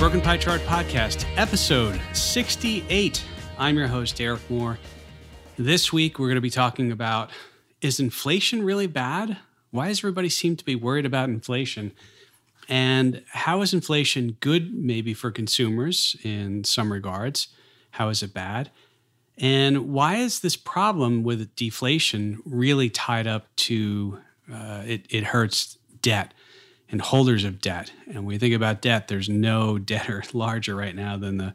Broken Pie Chart Podcast, episode 68. I'm your host, Derek Moore. This week, we're going to be talking about is inflation really bad? Why does everybody seem to be worried about inflation? And how is inflation good, maybe for consumers in some regards? How is it bad? And why is this problem with deflation really tied up to uh, it, it hurts debt? And holders of debt. And when we think about debt, there's no debtor larger right now than the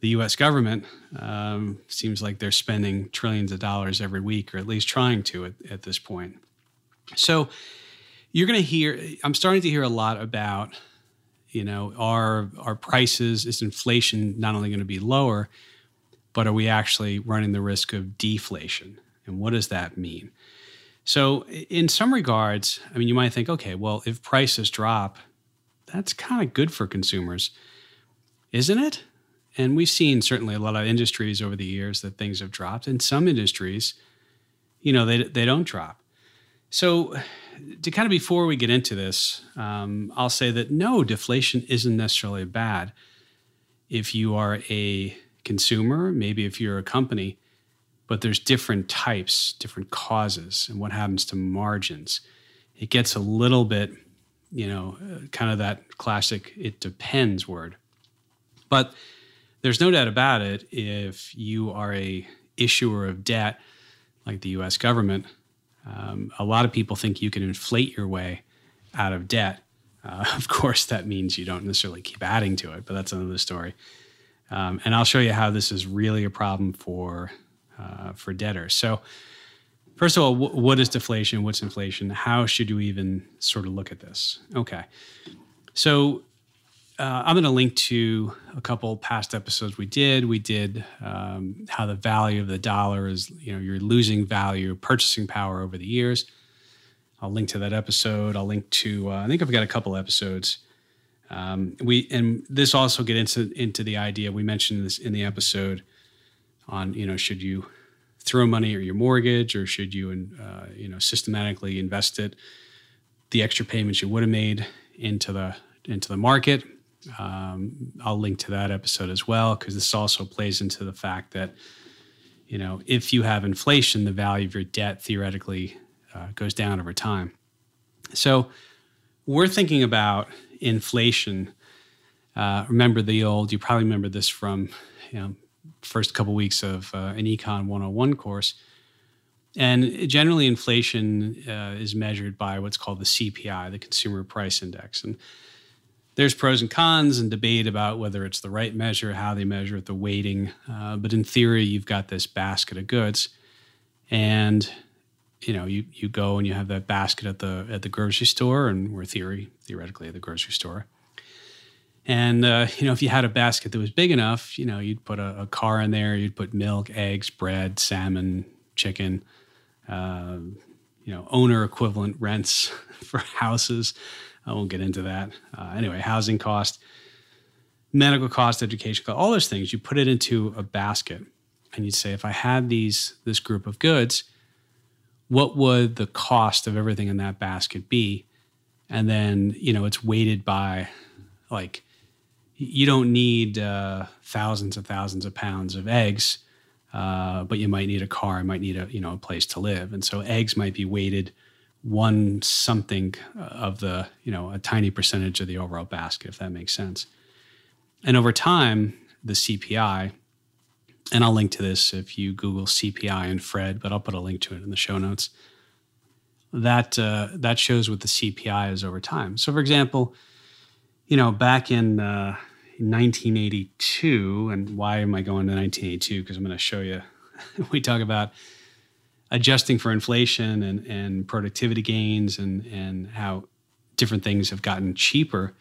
the U.S. government. Um, seems like they're spending trillions of dollars every week, or at least trying to at, at this point. So you're going to hear. I'm starting to hear a lot about, you know, our our prices is inflation not only going to be lower, but are we actually running the risk of deflation? And what does that mean? So, in some regards, I mean, you might think, okay, well, if prices drop, that's kind of good for consumers, isn't it? And we've seen certainly a lot of industries over the years that things have dropped. In some industries, you know, they, they don't drop. So, to kind of before we get into this, um, I'll say that no, deflation isn't necessarily bad. If you are a consumer, maybe if you're a company, but there's different types, different causes, and what happens to margins. It gets a little bit, you know, uh, kind of that classic it depends word. But there's no doubt about it if you are a issuer of debt like the US government, um, a lot of people think you can inflate your way out of debt. Uh, of course, that means you don't necessarily keep adding to it, but that's another story. Um, and I'll show you how this is really a problem for uh, for debtors. So, first of all, w- what is deflation? What's inflation? How should you even sort of look at this? Okay. So, uh, I'm going to link to a couple past episodes we did. We did um, how the value of the dollar is, you know, you're losing value, purchasing power over the years. I'll link to that episode. I'll link to, uh, I think I've got a couple episodes. Um, we and this also get into into the idea we mentioned this in the episode on you know should you throw money or your mortgage or should you uh, you know systematically invest it the extra payments you would have made into the into the market. Um, i'll link to that episode as well because this also plays into the fact that you know if you have inflation the value of your debt theoretically uh, goes down over time. So we're thinking about inflation. Uh, remember the old you probably remember this from you know first couple weeks of uh, an econ 101 course. And generally inflation uh, is measured by what's called the cpi the consumer price index. And there's pros and cons and debate about whether it's the right measure how they measure it the weighting. Uh, but in theory you've got this basket of goods. And you know you, you go and you have that basket at the at the grocery store and we're theory theoretically at the grocery store and uh, you know, if you had a basket that was big enough, you know, you'd put a, a car in there. You'd put milk, eggs, bread, salmon, chicken. Uh, you know, owner equivalent rents for houses. I won't get into that. Uh, anyway, housing cost, medical cost, education cost, all those things. You put it into a basket, and you'd say, if I had these this group of goods, what would the cost of everything in that basket be? And then you know, it's weighted by like you don't need uh, thousands and thousands of pounds of eggs, uh, but you might need a car, you might need a you know a place to live, and so eggs might be weighted one something of the you know a tiny percentage of the overall basket, if that makes sense. And over time, the CPI, and I'll link to this if you Google CPI and Fred, but I'll put a link to it in the show notes. That uh, that shows what the CPI is over time. So, for example, you know, back in uh, 1982. And why am I going to 1982? Because I'm going to show you. we talk about adjusting for inflation and, and productivity gains and, and how different things have gotten cheaper.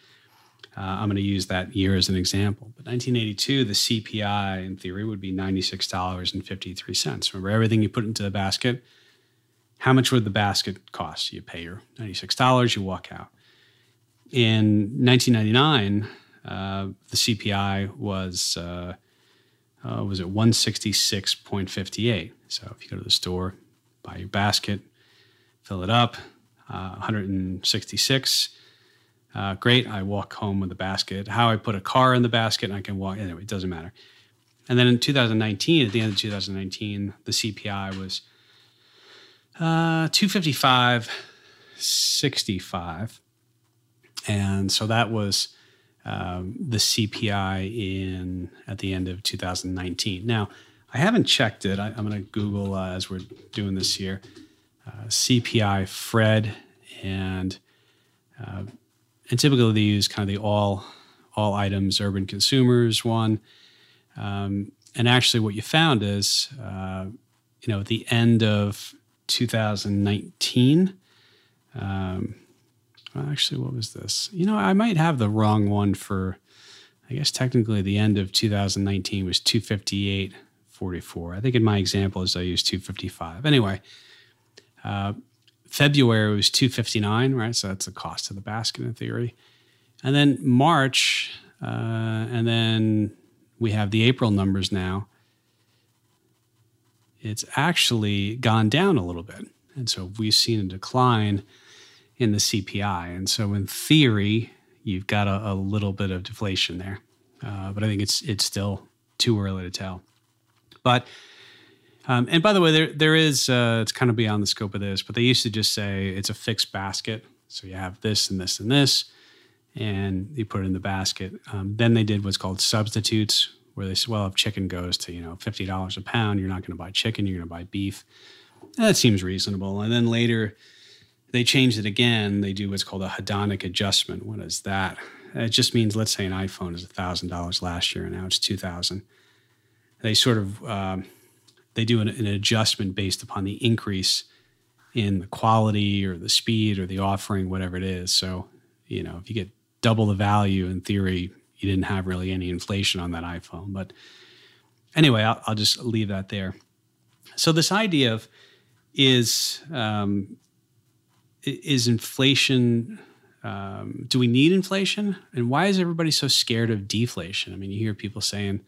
Uh, I'm going to use that year as an example. But 1982, the CPI in theory would be $96.53. Remember, everything you put into the basket, how much would the basket cost? You pay your $96, you walk out. In 1999, uh, the CPI was uh, uh, was at 166.58. So if you go to the store, buy your basket, fill it up, uh, 166. Uh, great. I walk home with a basket. How I put a car in the basket and I can walk. Anyway, it doesn't matter. And then in 2019, at the end of 2019, the CPI was uh, 255, 65. And so that was um, the CPI in at the end of 2019. Now, I haven't checked it. I, am going to Google uh, as we're doing this here. Uh, CPI Fred and uh, and typically they use kind of the all all items urban consumers one. Um, and actually, what you found is, uh, you know, at the end of 2019. Um, actually, what was this? You know, I might have the wrong one for. I guess technically the end of 2019 was 258.44. I think in my example is I used 255. Anyway, uh, February was 259, right? So that's the cost of the basket in theory. And then March, uh, and then we have the April numbers now. It's actually gone down a little bit. And so we've seen a decline in the CPI. And so in theory, you've got a, a little bit of deflation there. Uh, but I think it's it's still too early to tell. But um, and by the way, there there is uh, it's kind of beyond the scope of this, but they used to just say it's a fixed basket. So you have this and this and this, and you put it in the basket. Um, then they did what's called substitutes, where they said, well, if chicken goes to you know fifty dollars a pound, you're not going to buy chicken, you're going to buy beef. And that seems reasonable. And then later, they changed it again. They do what's called a hedonic adjustment. What is that? It just means, let's say, an iPhone is thousand dollars last year, and now it's two thousand. They sort of um, they do an, an adjustment based upon the increase in the quality or the speed or the offering, whatever it is. So, you know, if you get double the value, in theory, you didn't have really any inflation on that iPhone. But anyway, I'll, I'll just leave that there. So, this idea of is um, is inflation um, do we need inflation and why is everybody so scared of deflation i mean you hear people saying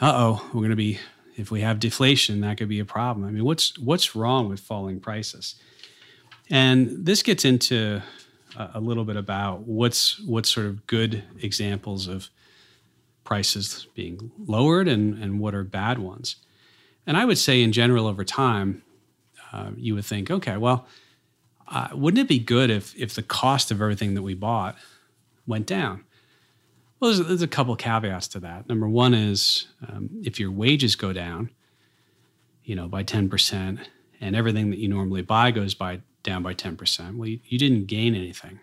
uh-oh we're going to be if we have deflation, that could be a problem. I mean, what's what's wrong with falling prices? And this gets into a, a little bit about what's what's sort of good examples of prices being lowered and, and what are bad ones. And I would say, in general, over time, uh, you would think, okay, well, uh, wouldn't it be good if if the cost of everything that we bought went down? Well, there's, there's a couple caveats to that. Number one is um, if your wages go down, you know, by 10%, and everything that you normally buy goes by down by 10%, well, you, you didn't gain anything.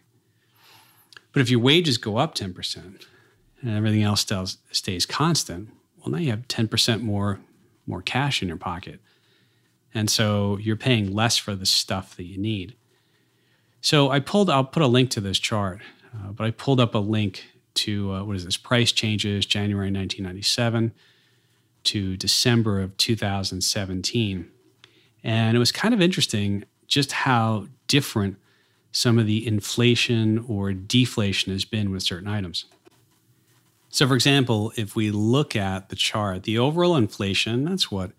But if your wages go up 10% and everything else stays, stays constant, well, now you have 10% more, more cash in your pocket. And so you're paying less for the stuff that you need. So I pulled, I'll put a link to this chart, uh, but I pulled up a link to uh, what is this price changes January 1997 to December of 2017. And it was kind of interesting just how different some of the inflation or deflation has been with certain items. So, for example, if we look at the chart, the overall inflation, that's what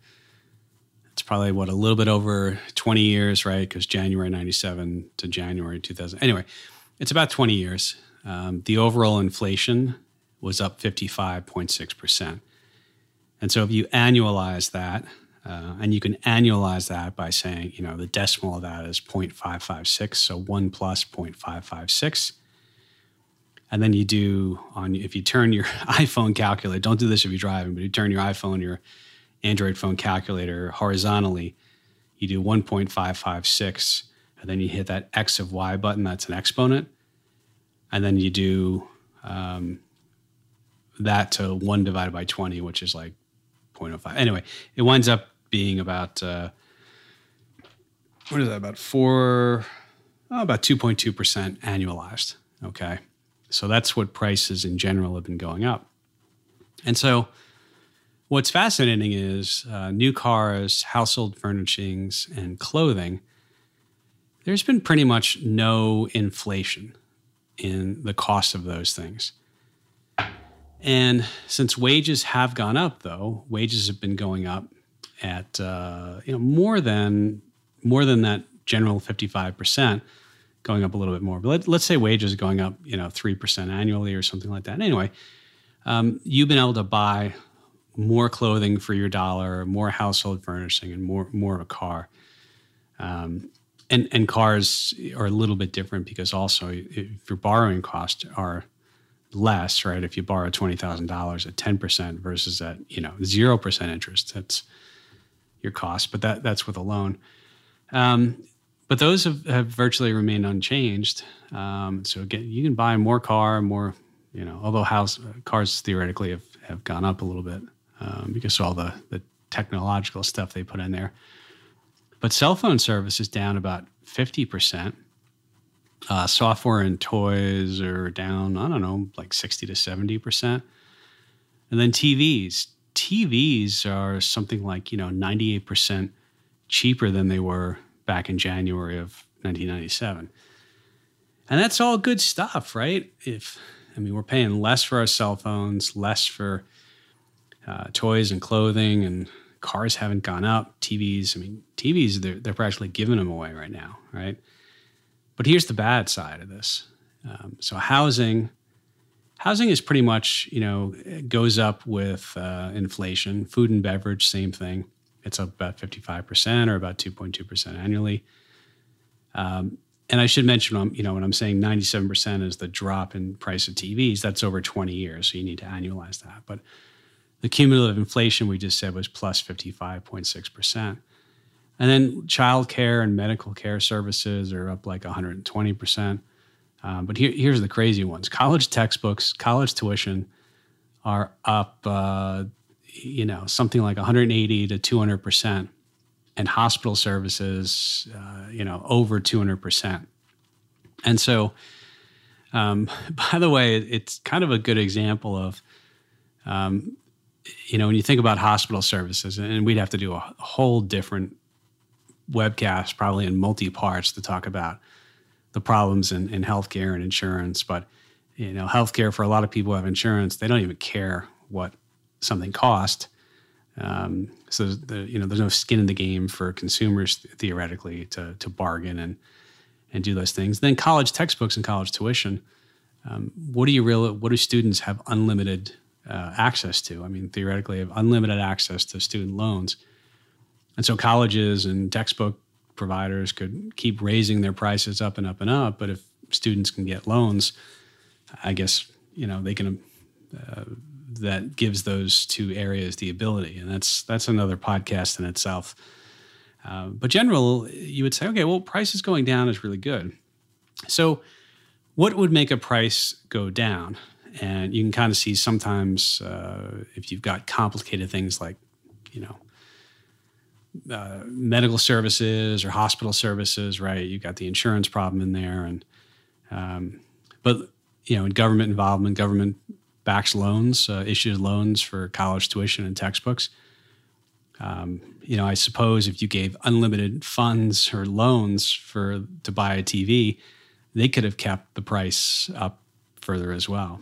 it's probably what a little bit over 20 years, right? Because January 97 to January 2000. Anyway, it's about 20 years. Um, the overall inflation was up 55.6%. And so if you annualize that, uh, and you can annualize that by saying, you know, the decimal of that is 0.556, so 1 plus 0.556. And then you do on if you turn your iPhone calculator, don't do this if you're driving, but you turn your iPhone, your Android phone calculator horizontally, you do 1.556, and then you hit that X of Y button, that's an exponent and then you do um, that to one divided by 20 which is like 0.05 anyway it winds up being about uh, what is that about four oh, about 2.2% annualized okay? So that's what prices in general have been going up. And so what's fascinating is uh, new cars household furnishings and clothing there's been pretty much no inflation in the cost of those things. And since wages have gone up, though, wages have been going up at uh, you know more than more than that general fifty five percent. going up a little bit more. But let, us say wages going up, you know, three percent annually or something like that. Anyway, um, you've been able to buy more clothing for your dollar, more household furnishing, and more more of a car. Um, and and cars are a little bit different because also if your borrowing costs are less, right? If you borrow twenty thousand dollars at ten percent versus at you know zero percent interest, that's your cost. But that that's with a loan. Um, but those have, have virtually remained unchanged. Um, so again, you can buy more car, more you know. Although house cars theoretically have, have gone up a little bit um, because all the the technological stuff they put in there. But cell phone service is down about fifty percent. Uh, software and toys are down, I don't know, like 60 to 70%. And then TVs. TVs are something like, you know, 98% cheaper than they were back in January of 1997. And that's all good stuff, right? If, I mean, we're paying less for our cell phones, less for uh, toys and clothing, and cars haven't gone up. TVs, I mean, TVs, they're, they're practically giving them away right now, right? But here's the bad side of this. Um, so housing, housing is pretty much you know goes up with uh, inflation. Food and beverage, same thing. It's up about fifty five percent or about two point two percent annually. Um, and I should mention, um, you know, when I'm saying 97% is the drop in price of TVs, that's over 20 years. So you need to annualize that. But the cumulative inflation we just said was plus 55.6%. And then childcare and medical care services are up like 120%. Um, but here, here's the crazy ones college textbooks, college tuition are up, uh, you know, something like 180 to 200%. And hospital services, uh, you know, over 200%. And so, um, by the way, it's kind of a good example of, um, you know, when you think about hospital services, and we'd have to do a whole different webcast, probably in multi parts, to talk about the problems in, in healthcare and insurance. But you know, healthcare for a lot of people who have insurance, they don't even care what something cost. Um, so the, you know, there's no skin in the game for consumers theoretically to to bargain and and do those things. Then college textbooks and college tuition. Um, what do you really? What do students have unlimited uh, access to? I mean, theoretically, have unlimited access to student loans. And so colleges and textbook providers could keep raising their prices up and up and up. But if students can get loans, I guess you know they can. Uh, that gives those two areas the ability, and that's that's another podcast in itself. Uh, but general, you would say, okay, well, prices going down is really good. So, what would make a price go down? And you can kind of see sometimes uh, if you've got complicated things like, you know, uh, medical services or hospital services, right? You've got the insurance problem in there, and um, but you know, in government involvement, government backs loans, uh, issues loans for college tuition and textbooks. Um, you know, I suppose if you gave unlimited funds or loans for to buy a TV, they could have kept the price up further as well.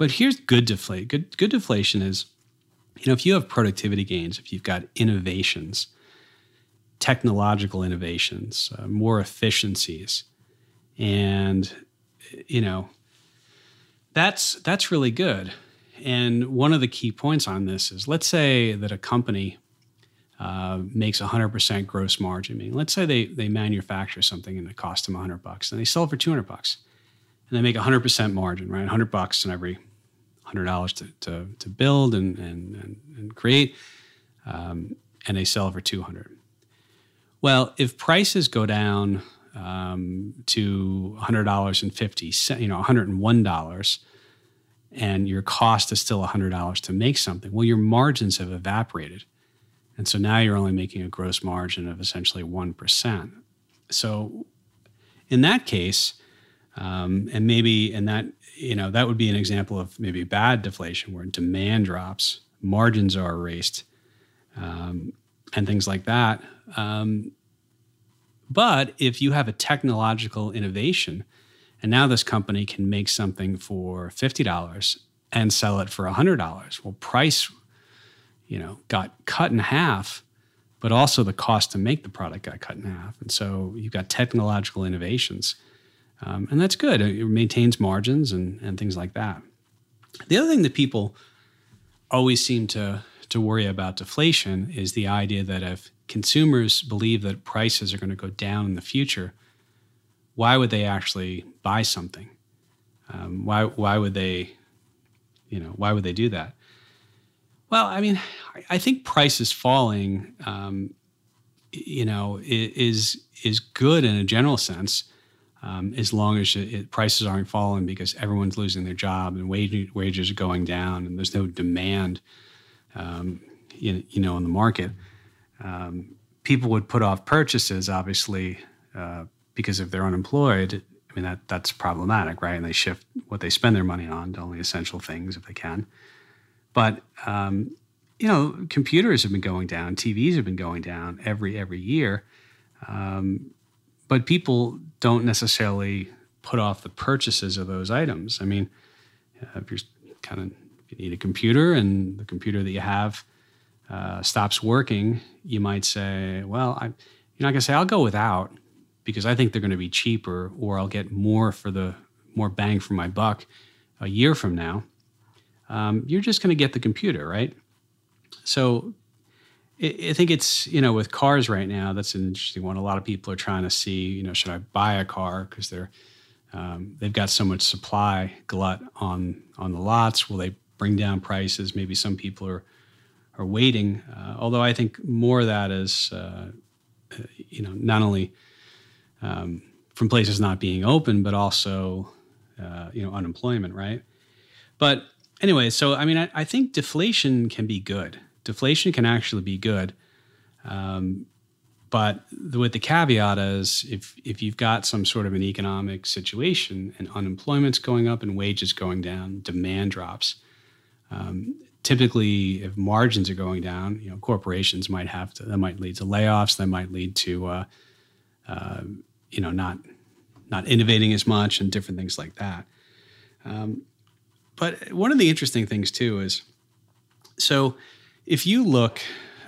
But here's good deflation. Good good deflation is you know, if you have productivity gains, if you've got innovations, technological innovations, uh, more efficiencies, and you know, that's that's really good. And one of the key points on this is, let's say that a company uh, makes 100% gross margin. Let's say they they manufacture something and it costs them 100 bucks, and they sell for 200 bucks, and they make 100% margin, right? 100 bucks on every hundred dollars to, to to build and and and, and create, um, and they sell for two hundred. Well, if prices go down um, to hundred dollars and fifty cent, you know, one hundred and your cost is still hundred dollars to make something, well, your margins have evaporated, and so now you're only making a gross margin of essentially one percent. So, in that case, um, and maybe in that you know, that would be an example of maybe bad deflation where demand drops, margins are erased, um, and things like that. Um, but if you have a technological innovation, and now this company can make something for fifty dollars and sell it for hundred dollars, well, price, you know, got cut in half. but also the cost to make the product got cut in half. And so you've got technological innovations. Um, and that's good. It maintains margins and, and things like that. The other thing that people always seem to, to worry about deflation is the idea that if consumers believe that prices are going to go down in the future, why would they actually buy something? Um, why, why would they, you know, why would they do that? Well, I mean, I think prices falling, um, you know, is is good in a general sense, um, as long as it, prices aren't falling because everyone's losing their job and wage, wages are going down and there's no demand, um, you, you, know, in the market. Um, people would put off purchases, obviously, uh, because if they're unemployed, I mean that that's problematic, right? And they shift what they spend their money on to only essential things if they can. But um, you know, computers have been going down, TVs have been going down every every year, um, but people don't necessarily put off the purchases of those items. I mean, uh, if you're kind of you need a computer and the computer that you have uh, stops working, you might say, "Well, I, you're not going to say I'll go without because I think they're going to be cheaper, or I'll get more for the more bang for my buck a year from now." um, you're just going to get the computer, right? So I think it's, you know, with cars right now, that's an interesting one. A lot of people are trying to see, you know, should I buy a car because they're, um, they've got so much supply glut on on the lots. Will they bring down prices? Maybe some people are are waiting. Uh, although I think more of that is, uh, you know, not only um, from places not being open, but also, uh, you know, unemployment, right? But anyway, so I mean, I, I, think deflation can be good. Deflation can actually be good, um, but the, with the caveat is if if you've got some sort of an economic situation and unemployment's going up and wages going down, demand drops. Um, typically, if margins are going down, you know, corporations might have to. That might lead to layoffs. That might lead to, uh, uh, you know, not not innovating as much and different things like that. Um, but one of the interesting things too is so if you look,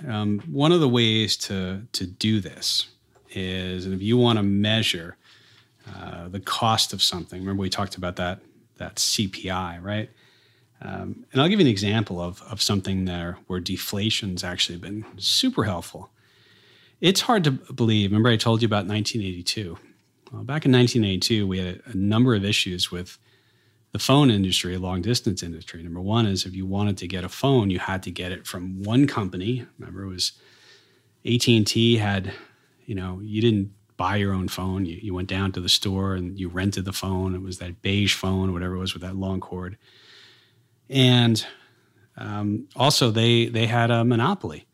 um, one of the ways to to do this is, if you want to measure uh, the cost of something, remember we talked about that that CPI, right? Um, and I'll give you an example of of something there where deflation's actually been super helpful. It's hard to believe. Remember, I told you about 1982. Well, back in 1982, we had a, a number of issues with the phone industry, long distance industry. Number one is if you wanted to get a phone, you had to get it from one company. Remember, it was AT and T had, you know, you didn't buy your own phone. You, you went down to the store and you rented the phone. It was that beige phone, whatever it was, with that long cord. And um, also, they they had a monopoly.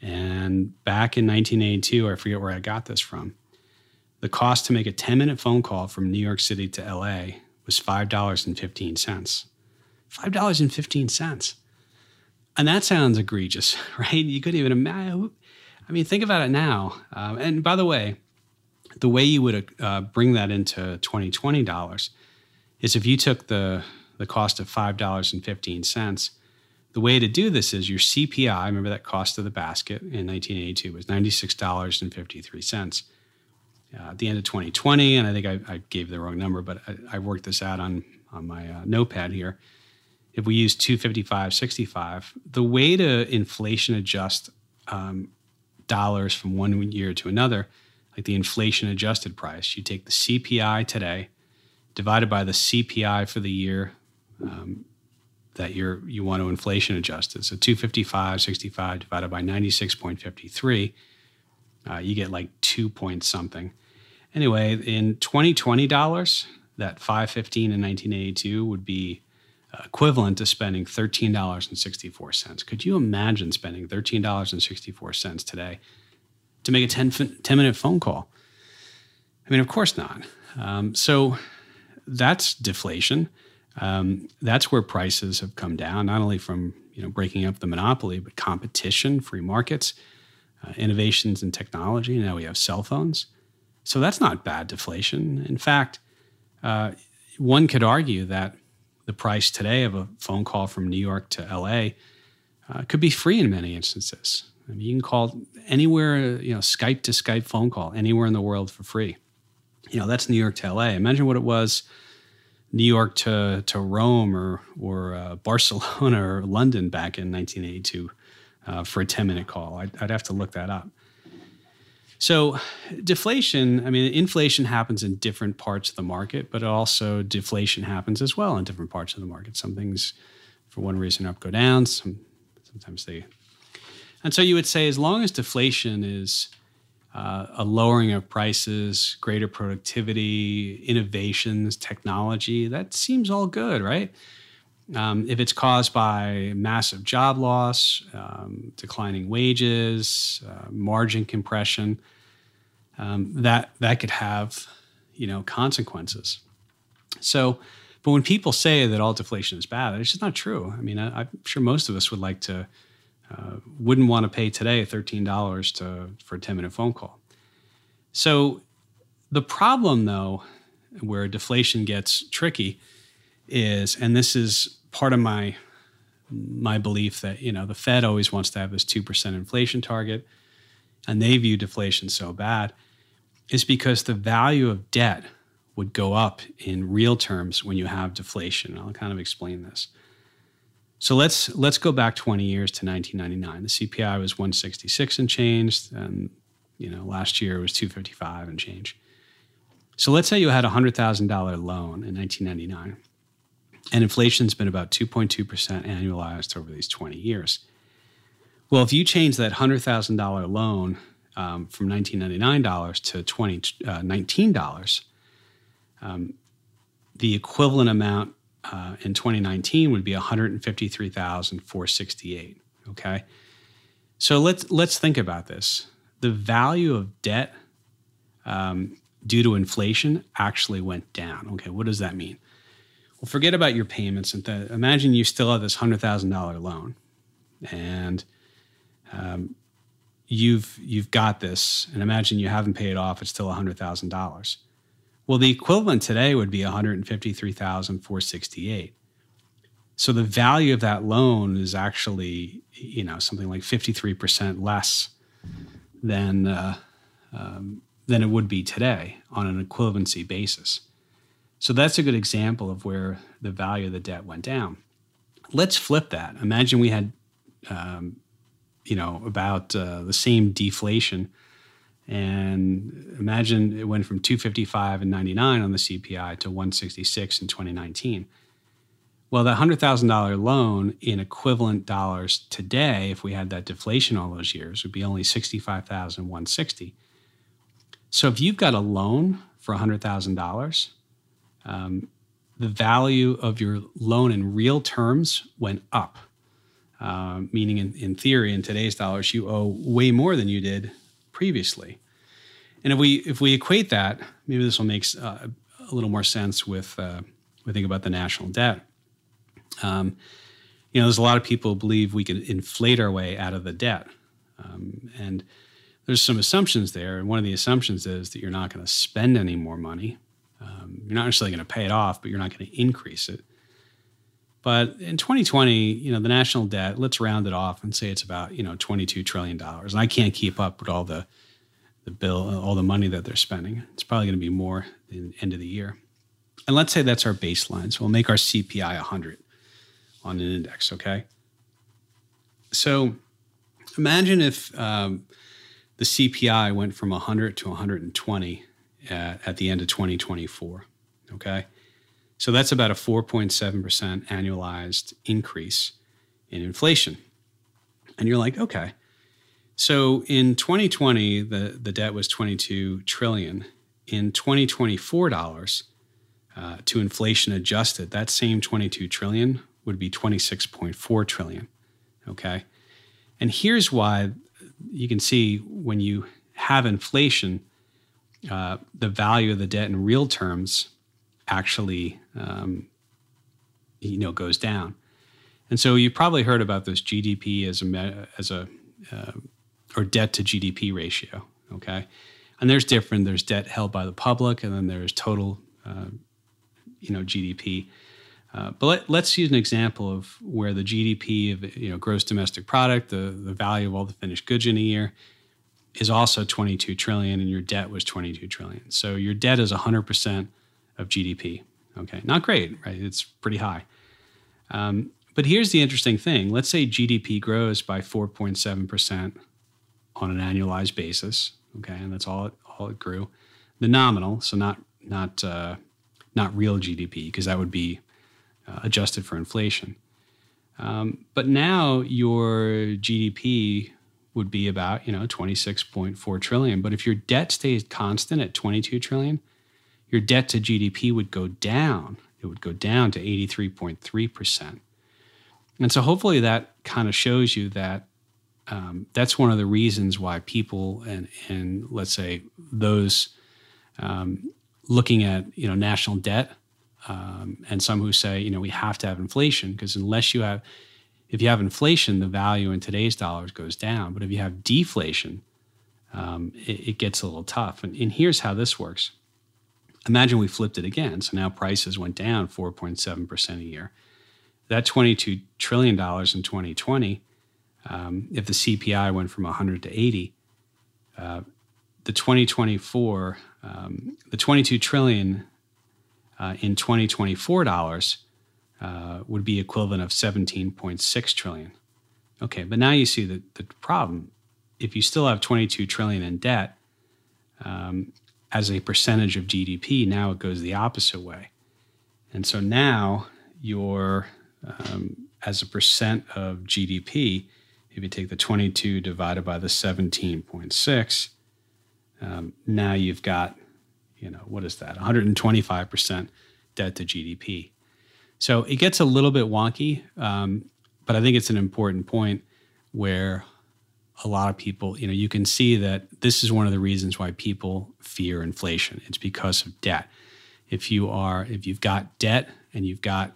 And back in 1982, I forget where I got this from. The cost to make a 10 minute phone call from New York City to LA was $5.15. $5.15. And that sounds egregious, right? You couldn't even imagine. I mean, think about it now. Um, and by the way, the way you would uh, bring that into 2020 dollars is if you took the, the cost of $5.15. The way to do this is your CPI, remember that cost of the basket in 1982 was $96.53 uh, at the end of 2020, and I think I, I gave the wrong number, but I, I, worked this out on on my uh, notepad here. If we use 255.65, the way to inflation adjust um, dollars from one year to another, like the inflation adjusted price, you take the CPI today divided by the CPI for the year um, that you're you want to inflation adjust it. So 255.65 divided by 96.53, uh, you get like two point something. Anyway, in 2020 dollars, that 515 in 1982 would be equivalent to spending $13.64. Could you imagine spending $13.64 today to make a 10, 10 minute phone call? I mean, of course not. Um, so that's deflation. Um, that's where prices have come down, not only from you know breaking up the monopoly, but competition, free markets, uh, innovations in technology. Now we have cell phones. So that's not bad deflation. In fact, uh, one could argue that the price today of a phone call from New York to LA uh, could be free in many instances. I mean, you can call anywhere, you know, Skype to Skype phone call anywhere in the world for free. You know, that's New York to LA. Imagine what it was New York to, to Rome or, or uh, Barcelona or London back in 1982 uh, for a 10 minute call. I'd, I'd have to look that up. So, deflation, I mean, inflation happens in different parts of the market, but also deflation happens as well in different parts of the market. Some things, for one reason, up, go down. Some, sometimes they. And so you would say, as long as deflation is uh, a lowering of prices, greater productivity, innovations, technology, that seems all good, right? Um, if it's caused by massive job loss, um, declining wages, uh, margin compression, um, that that could have you know consequences. So, but when people say that all deflation is bad, it's just not true. I mean, I, am sure most of us would like to uh, wouldn't want to pay today thirteen dollars to for a ten minute phone call. So, the problem though, where deflation gets tricky, is, and this is part of my my belief that you know the Fed always wants to have this two percent inflation target, and they view deflation so bad, is because the value of debt would go up in real terms when you have deflation. I'll kind of explain this. So let's let's go back 20 years to 1999. The CPI was 166 and changed, and you know last year it was 255 and change. So let's say you had a hundred thousand dollar loan in 1999 and inflation's been about 2.2% annualized over these 20 years. Well, if you change that $100,000 loan um, from $1999 to $2019, uh, um, the equivalent amount uh, in 2019 would be 153,468. Okay, so let's let's think about this. The value of debt um, due to inflation actually went down. Okay, what does that mean? Well, forget about your payments and th- imagine you still have this hundred thousand dollar loan, and um, you've you've got this, and imagine you haven't paid it off; it's still hundred thousand dollars. Well, the equivalent today would be one hundred fifty three thousand four sixty eight. So the value of that loan is actually, you know, something like fifty three percent less than uh, um, than it would be today on an equivalency basis. So that's a good example of where the value of the debt went down. Let's flip that. Imagine we had, um, you know, about uh, the same deflation, and imagine it went from 255 and 99 on the CPI to 166 in 2019. Well, that $100,000 loan in equivalent dollars today, if we had that deflation all those years, would be only 65,160. So if you've got a loan for $100,000, um, the value of your loan in real terms went up. Uh, meaning, in, in theory, in today's dollars, you owe way more than you did previously. And if we if we equate that, maybe this will make uh, a little more sense with uh, we think about the national debt. Um, you know, there's a lot of people believe we can inflate our way out of the debt, um, and there's some assumptions there. And one of the assumptions is that you're not going to spend any more money um, you're not necessarily going to pay it off, but you're not going to increase it. But in 2020, you know, the national debt, let's round it off and say it's about, you know, 22 trillion dollars. And I can't keep up with all the the bill, all the money that they're spending. It's probably going to be more in end of the year. And let's say that's our baseline. So we'll make our CPI 100 on an index, okay? So imagine if um, the CPI went from 100 to 120 at, at the end of 2024. Okay. So that's about a 4.7% annualized increase in inflation. And you're like, okay. So in 2020, the, the debt was 22 trillion. In 2024 dollars, uh, to inflation adjusted, that same 22 trillion would be 26.4 trillion. Okay. And here's why you can see when you have inflation, uh, the value of the debt in real terms actually um, you know goes down. And so you've probably heard about this GDP as a as a uh, or debt to GDP ratio. Okay, and there's different. There's debt held by the public, and then there's total uh, you know GDP. Uh, but let, us use an example of where the GDP of you know gross domestic product, the the value of all the finished goods in a year, is also 22 trillion, and your debt was 22 trillion. So your debt is 100 percent of GDP. Okay, not great, right? It's pretty high. Um, but here's the interesting thing: let's say GDP grows by 4.7 percent on an annualized basis. Okay, and that's all it all it grew. The nominal, so not not uh, not real GDP, because that would be uh, adjusted for inflation. Um, but now your GDP would be about you know 26.4 trillion. But if your debt stays constant at 22 trillion, your debt to GDP would go down. It would go down to 83.3 percent. And so hopefully that kind of shows you that um, that's one of the reasons why people and and let's say those um, looking at you know national debt um, and some who say, you know, we have to have inflation because unless you have, if you have inflation, the value in today's dollars goes down. But if you have deflation, um, it, it, gets a little tough. And, and here's how this works. Imagine we flipped it again. So now prices went down 4.7% a year. That $22 trillion in 2020, um, if the CPI went from 100 to 80, uh, the 2024, um, the 22 trillion uh, in 2024 dollars uh, would be equivalent of 17.6 trillion. Okay, but now you see the, the problem. If you still have 22 trillion in debt um, as a percentage of GDP, now it goes the opposite way. And so now you're, um, as a percent of GDP, if you take the 22 divided by the 17.6, um, now you've got you know, what is that? 125% debt to GDP. So it gets a little bit wonky, um, but I think it's an important point where a lot of people, you know, you can see that this is one of the reasons why people fear inflation. It's because of debt. If you are, if you've got debt and you've got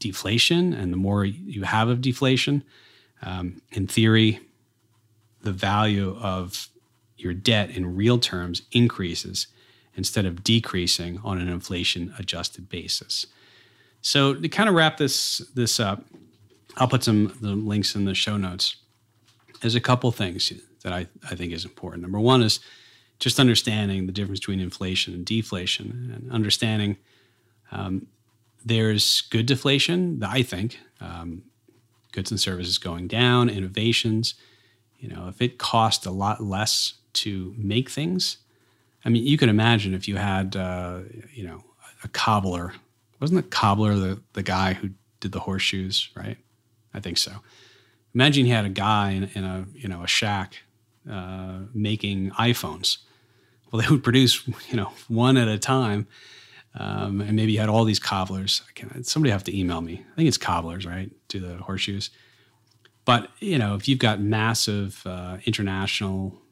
deflation, and the more you have of deflation, um, in theory, the value of your debt in real terms increases instead of decreasing on an inflation adjusted basis. So to kind of wrap this this up, I'll put some the links in the show notes. There's a couple things that I, I think is important. Number one is just understanding the difference between inflation and deflation and understanding um, there's good deflation, I think, um, goods and services going down, innovations. You know, if it costs a lot less to make things, I mean, you can imagine if you had, uh, you know, a cobbler. Wasn't the cobbler the, the guy who did the horseshoes, right? I think so. Imagine he had a guy in, in a, you know, a shack uh, making iPhones. Well, they would produce, you know, one at a time. Um, and maybe you had all these cobblers. somebody have to email me. I think it's cobblers, right? Do the horseshoes. But you know, if you've got massive uh, international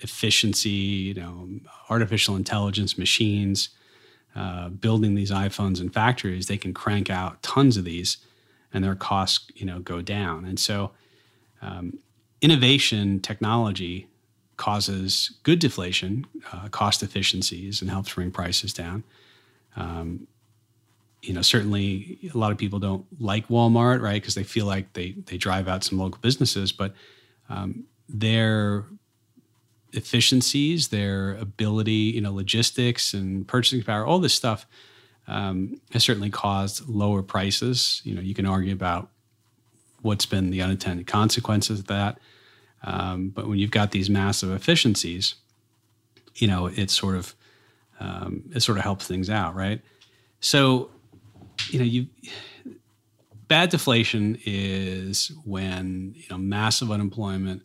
efficiency, you know, artificial intelligence machines uh, building these iPhones in factories, they can crank out tons of these, and their costs, you know, go down. And so, um, innovation technology causes good deflation, uh, cost efficiencies, and helps bring prices down. Um, you know, certainly a lot of people don't like Walmart, right? Because they feel like they they drive out some local businesses, but um, their efficiencies, their ability, you know, logistics and purchasing power, all this stuff um, has certainly caused lower prices. You know, you can argue about what's been the unintended consequences of that. Um, but when you've got these massive efficiencies, you know, it sort of um, it sort of helps things out, right? So, you know, you bad deflation is when you know massive unemployment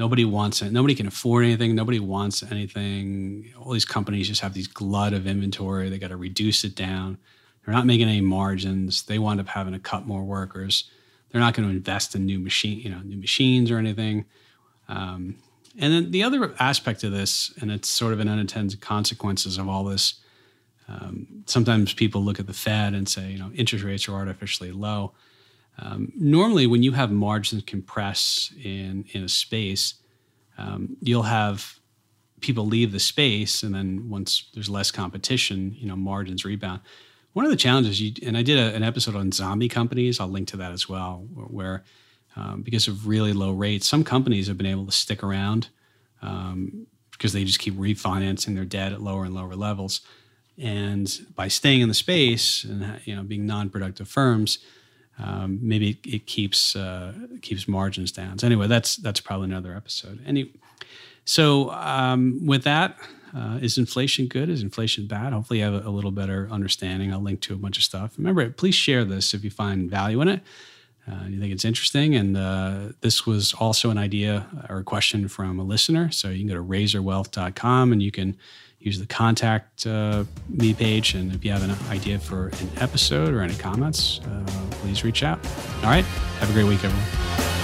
Nobody wants it. Nobody can afford anything. Nobody wants anything. All these companies just have these glut of inventory. They got to reduce it down. They're not making any margins. They wind up having to cut more workers. They're not going to invest in new machine, you know, new machines or anything. Um, and then the other aspect of this, and it's sort of an unintended consequences of all this. Um, sometimes people look at the Fed and say, you know, interest rates are artificially low. Um, normally, when you have margins compress in in a space, um, you'll have people leave the space, and then once there's less competition, you know, margins rebound. one of the challenges, you, and I did a, an episode on zombie companies. I'll link to that as well, where um, because of really low rates, some companies have been able to stick around um, because they just keep refinancing their debt at lower and lower levels. And by staying in the space and you know being non-productive firms, um, maybe it, keeps uh, keeps margins down. So anyway, that's that's probably another episode. Any, so um, with that, uh, is inflation good? Is inflation bad? Hopefully, you have a, a, little better understanding. I'll link to a bunch of stuff. Remember, please share this if you find value in it. Uh, you think it's interesting. And uh, this was also an idea or a question from a listener. So you can go to razorwealth.com and you can use the contact uh, me page. And if you have an idea for an episode or any comments, uh, please reach out. All right. Have a great week, everyone.